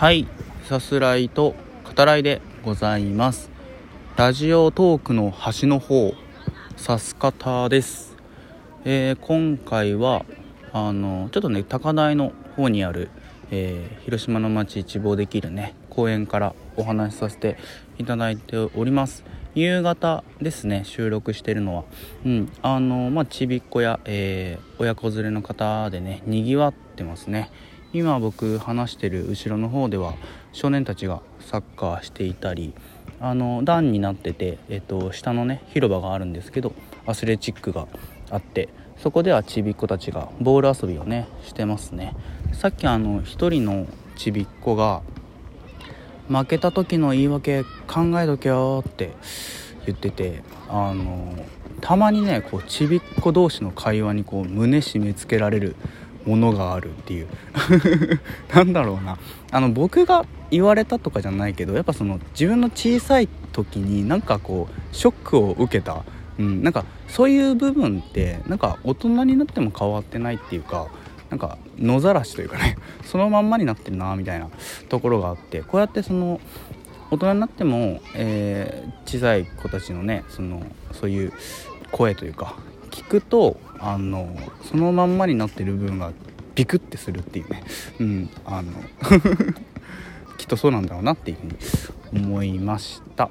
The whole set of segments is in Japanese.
はい。さすらいと語らいでございます。ラジオトークの端の方さす方です、えー、今回はあのちょっとね高台の方にある、えー、広島の街一望できるね公園からお話しさせていただいております。夕方ですね収録してるのは。うん。あのまあちびっこや、えー、親子連れの方でねにぎわってますね。今僕話してる後ろの方では少年たちがサッカーしていたりあの段になってて、えっと、下のね広場があるんですけどアスレチックがあってそこではちびっ子たちがボール遊びをねしてますね。さっきあの1人のちびっ子が負けた時の言い訳考えとけよって言っててあのたまにねこうちびっ子同士の会話にこう胸締め付けられるものがあるっていう。なんだろうな。あの僕が言われたとかじゃないけどやっぱその自分の小さい時になんかこうショックを受けた、うん、なんかそういう部分ってなんか大人になっても変わってないっていうかなんか野ざらしというかね。そのまんまになってるなみたいなところがあって。こうやってその大人になっても、えー、小さい子たちのねそのそういう声というか聞くとあのそのまんまになってる部分がビクってするっていうね。うんあの きっとそうなんだろうなっていうふうに思いました。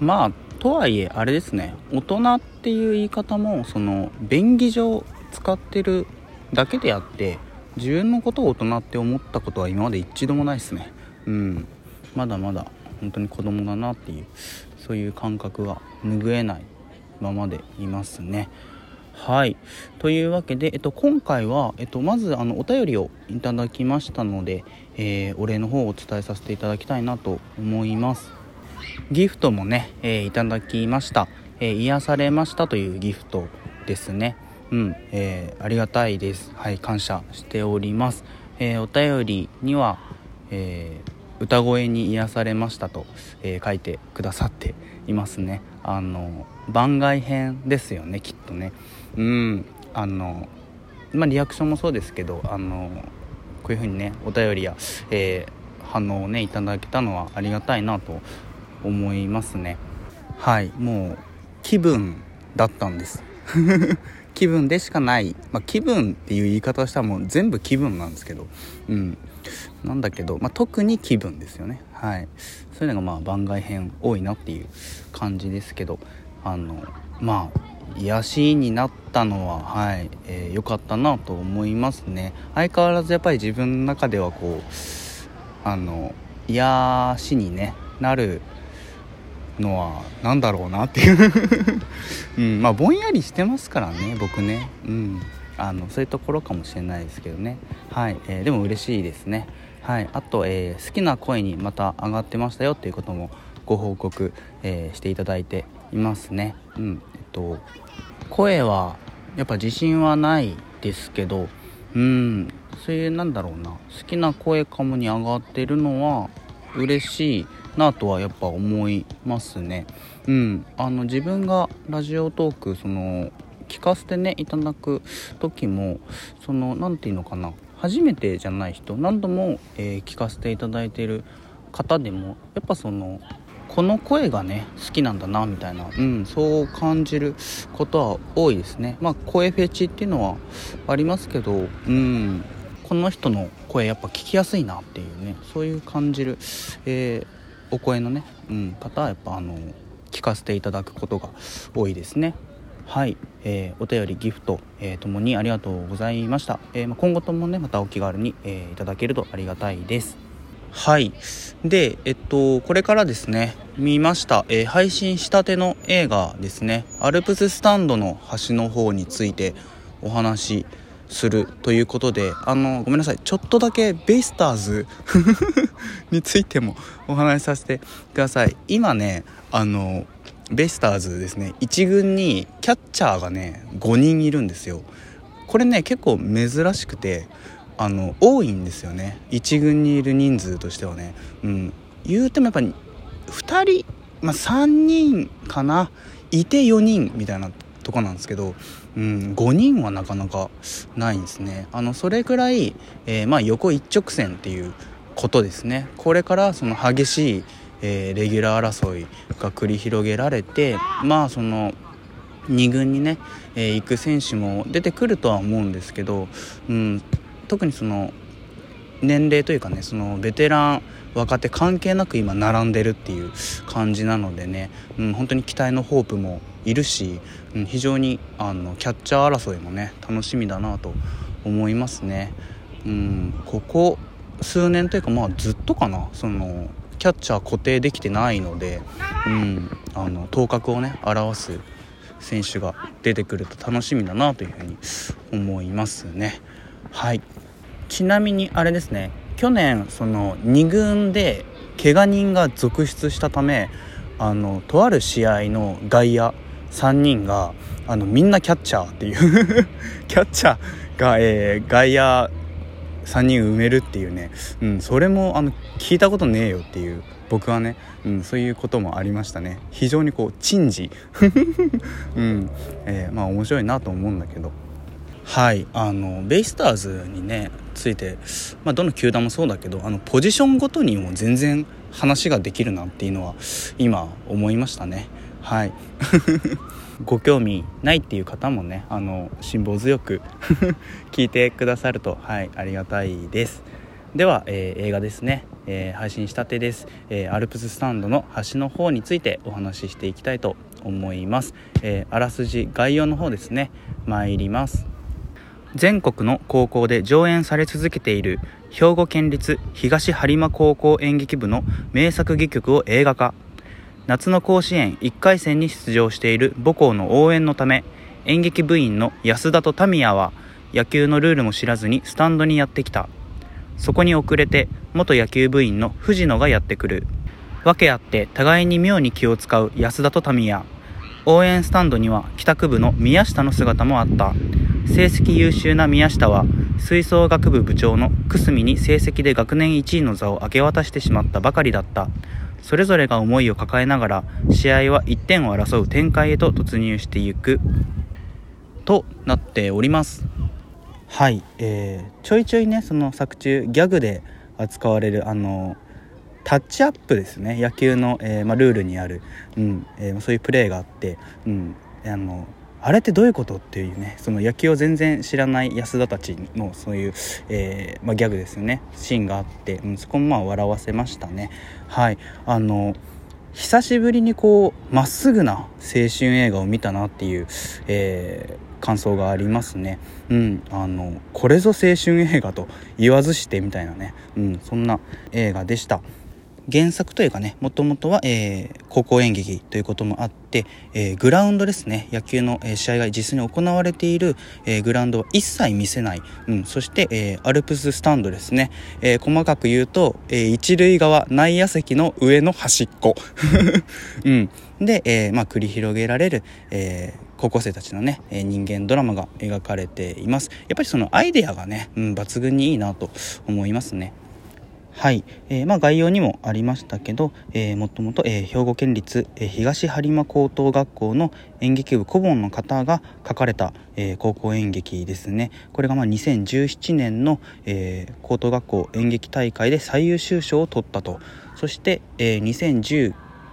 まあとはいえあれですね。大人っていう言い方もその便宜上使ってるだけであって自分のことを大人って思ったことは今まで一度もないですね。うん。まだまだ本当に子供だなっていうそういう感覚が拭えない。ままでいますね。はい。というわけで、えっと、今回は、えっと、まずあのお便りをいただきましたので、えー、お礼の方をお伝えさせていただきたいなと思います。ギフトもね、えー、いただきました、えー、癒されましたというギフトですね。うん、えー、ありがたいです。はい感謝しております、えお便りには、え歌声に癒されましたと、え書いてくださっていますね。あの番外編ですよねきっとね。うん。あのまあリアクションもそうですけどあのこういう風にねお便りや、えー、反応をねいただけたのはありがたいなと思いますね。はい。もう気分だったんです。気分でしかない、まあ、気分っていう言い方をしたらもう全部気分なんですけど。うん。なんだけど、まあ、特に気分ですよね。はい。そういうのがまあ番外編多いなっていう感じですけど。あのまあ癒しになったのははい良、えー、かったなと思いますね。相変わらずやっぱり自分の中ではこうあの癒しに、ね、なるのは何だろうなっていう。うんまあぼんやりしてますからね僕ね。うんあのそういうところかもしれないですけどね。はい、えー、でも嬉しいですね。はいあと、えー、好きな声にまた上がってましたよっていうこともご報告、えー、していただいていますね。うん。えっと声はやっぱ自信はないですけどうん。そういうなんだろうな。好きな声かもに上がってるのは嬉しいなとはやっぱ思いますね。うん。あの自分がラジオトークその聞かせてねいただく時もその何て言うのかな。初めてじゃない人何度も、えー、聞かせていただいている方でもやっぱそのこの声がね好きなんだなみたいな、うん、そう感じることは多いですね。まあ声フェチっていうのはありますけどうん。この人の声やっぱ聞きやすいなっていうねそういう感じる、えー、お声のね、うん、方はやっぱあの聞かせていただくことが多いですね。はい、えー、お便りギフト、えー、ともにありがとうございました、えー、今後ともねまたお気軽に、えー、いただけるとありがたいです。はい。でえっとこれからですね見ました、えー、配信したての映画ですね。アルプススタンドの端の方についてお話しするということであのごめんなさいちょっとだけベイスターズ についてもお話しさせてください。今ねあのベイスターズですね1軍にキャッチャーがね5人いるんですよ。これね結構珍しくてあの多いんですよね。1軍にいる人数としてはね。うん。言うてもやっぱ2人まあ3人かな。いて4人みたいなとこなんですけど、うん、5人はなかなかないんですね。あのそれぐらい、えー、まあ、横一直線っていうことですね。これからその激しい、えー、レギュラー争いが繰り広げられてまあその2軍にね、えー、行く選手も出てくるとは思うんですけど、うん、特にその年齢というかねそのベテラン若手関係なく今並んでるっていう感じなのでね、うん、本当に期待のホープもいるし、うん、非常にあのキャッチャー争いもね楽しみだなと思いますね。うん、ここ数年というかまあずっとかなそのキャッチャー固定できてないので、うん、あの頭角をね表す選手が出てくると楽しみだなというふうに思いますね。はい。ちなみにあれですね。去年その2軍で怪我人が続出したためあのとある試合の外野3人があのみんなキャッチャーっていう キャッチャーが、えー、外野3人埋めるっていうね、うん、それもあの聞いたことねえよっていう僕はね、うん、そういうこともありましたね。非常にこう珍事。うん、えー、まあ面白いなと思うんだけど。はい。あのベイスターズにねついて、まあ、どの球団もそうだけどあのポジションごとにも全然話ができるなっていうのは今思いましたね。はい。ご興味ないっていう方もねあの辛抱強く 聞いてくださるとはいありがたいです。では、えー、映画ですね、えー、配信したてです、えー、アルプススタンドの端の方についてお話ししていきたいと思います、えあらすじ概要の方ですね。参ります。全国の高校で上演され続けている兵庫県立東播磨高校演劇部の名作戯曲を映画化。夏の甲子園1回戦に出場している母校の応援のため演劇部員の安田とタミヤは野球のルールも知らずにスタンドにやってきた。そこに遅れて元野球部員の藤野がやってくる。訳あって互いに妙に気を使う安田とタミヤ。応援スタンドには帰宅部の宮下の姿もあった。成績優秀な宮下は吹奏楽部部長の久住に成績で学年1位の座を明け渡してしまったばかりだった。それぞれが思いを抱えながら試合は1点を争う展開へと突入していく。となっております。はい、えー、ちょいちょいねその作中ギャグで扱われるあのタッチアップですね。野球の、えー、ま、ルールにある、うんえー、そういうプレーがあって、うん、あのあれってどういうことっていうねその野球を全然知らない安田たちのそういう、えー、まあ、ギャグですよね。シーンがあって、うん、そこもまあ笑わせましたね。はい。あの久しぶりにこうまっすぐな青春映画を見たなっていう、えー、感想がありますね。うん。あのこれぞ青春映画と言わずしてみたいなね、うん、そんな映画でした。原作というかねもともとは、えー、高校演劇ということもあって、えー、グラウンドですね。野球の、えー、試合が実際に行われている、えー、グラウンドは一切見せない、うん、そして、えー、アルプススタンドですね、えー、細かく言うと、えー、一塁側内野席の上の端っこ、うん、で、えーまあ、繰り広げられる、えー高校生たちのね、え人間ドラマが描かれています。やっぱりそのアイデアがね、うん、抜群にいいなと思いますね。はい、えー、まあ、概要にもありましたけど、えー、もともと、えー、兵庫県立、え、東播磨高等学校の演劇部顧問の方が書かれた、え、高校演劇ですね。これがまあ2017年の、え、高等学校演劇大会で最優秀賞を取ったと。そして、えー、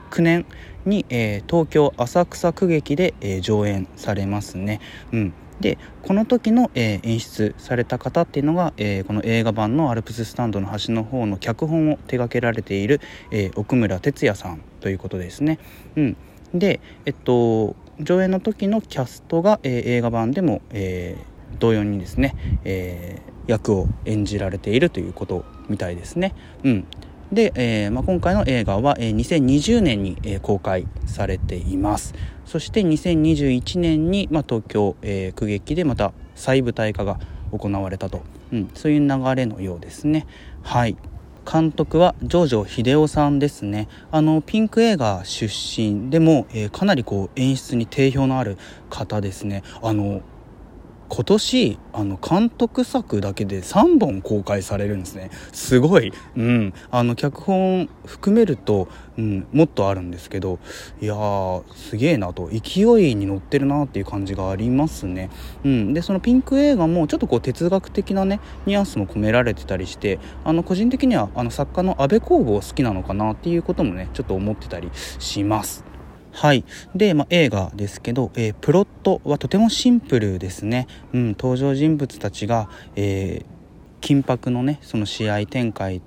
2019年に、え、東京浅草区劇で、え、上演されますね。うん。でこの時の、え、演出された方っていうのが、え、この映画版の「アルプススタンドの端の方」の脚本を手掛けられている、え、奥村哲也さんということですね。うん、で、えっと、上映の時のキャストが、え映画版でも、え同様にですね、え役を演じられているということみたいですね。うん、で、えーまあ、今回の映画は、えー、2020年に、えー、公開されています。そして2021年に、まあ、東京、えー、区劇でまた再舞台化が行われたと、うん、そういう流れのようですね。はい。監督はジョジョ秀夫さんですね。あのピンク映画出身でも、えー、かなりこう演出に定評のある方ですね。あの今年あの監督作だけで3本公開されるんですね。すごい、うん、あの脚本含めると、うん、もっとあるんですけどいやーすげえなと。勢いに乗ってるなっていう感じがありますね、うん、でそのピンク映画もちょっとこう哲学的なねニュアンスも込められてたりしてあの個人的にはあの作家の安部公房好きなのかなっていうこともねちょっと思ってたりします。はい。で、まあ、映画ですけど、えー、プロットはとてもシンプルですね。うん、登場人物たちが、えー、緊迫のね、その試合展開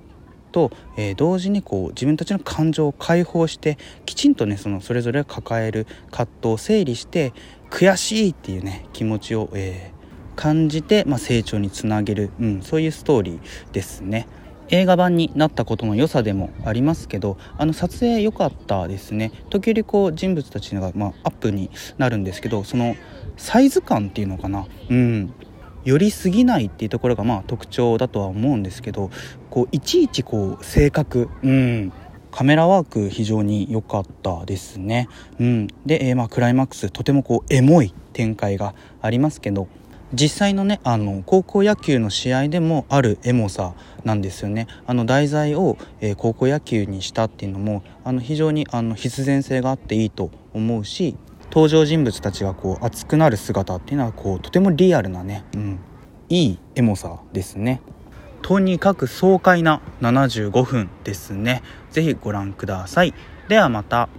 と、えー、同時にこう自分たちの感情を解放してきちんとねそのそれぞれ抱える葛藤を整理して悔しいっていうね気持ちを、えー、感じて、まあ、成長につなげる、うん、そういうストーリーですね。映画版になったことの良さでもありますけどあの撮影良かったですね。時折こう人物たちが、まあ、アップになるんですけどそのサイズ感っていうのかな。うん。寄りすぎないっていうところがまあ特徴だとは思うんですけどこういちいちこう正確うん。カメラワーク非常に良かったですね。うん、で、えー、まあクライマックスとてもこうエモい展開がありますけど実際のねあの高校野球の試合でもあるエモさなんですよね。あの題材を、えー、高校野球にしたっていうのもあの非常にあの必然性があっていいと思うし登場人物たちがこう熱くなる姿っていうのはこうとてもリアルなね、うん、いいエモさですね。とにかく爽快な75分ですね。是非ご覧ください。ではまた。